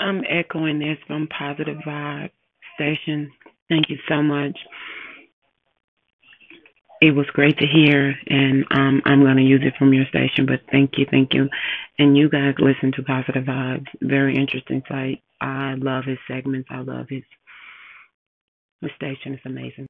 I'm echoing this from Positive Vibe Station. Thank you so much. It was great to hear, and um, I'm going to use it from your station. But thank you, thank you, and you guys listen to Positive Vibes. Very interesting site. I love his segments. I love his his station. It's amazing.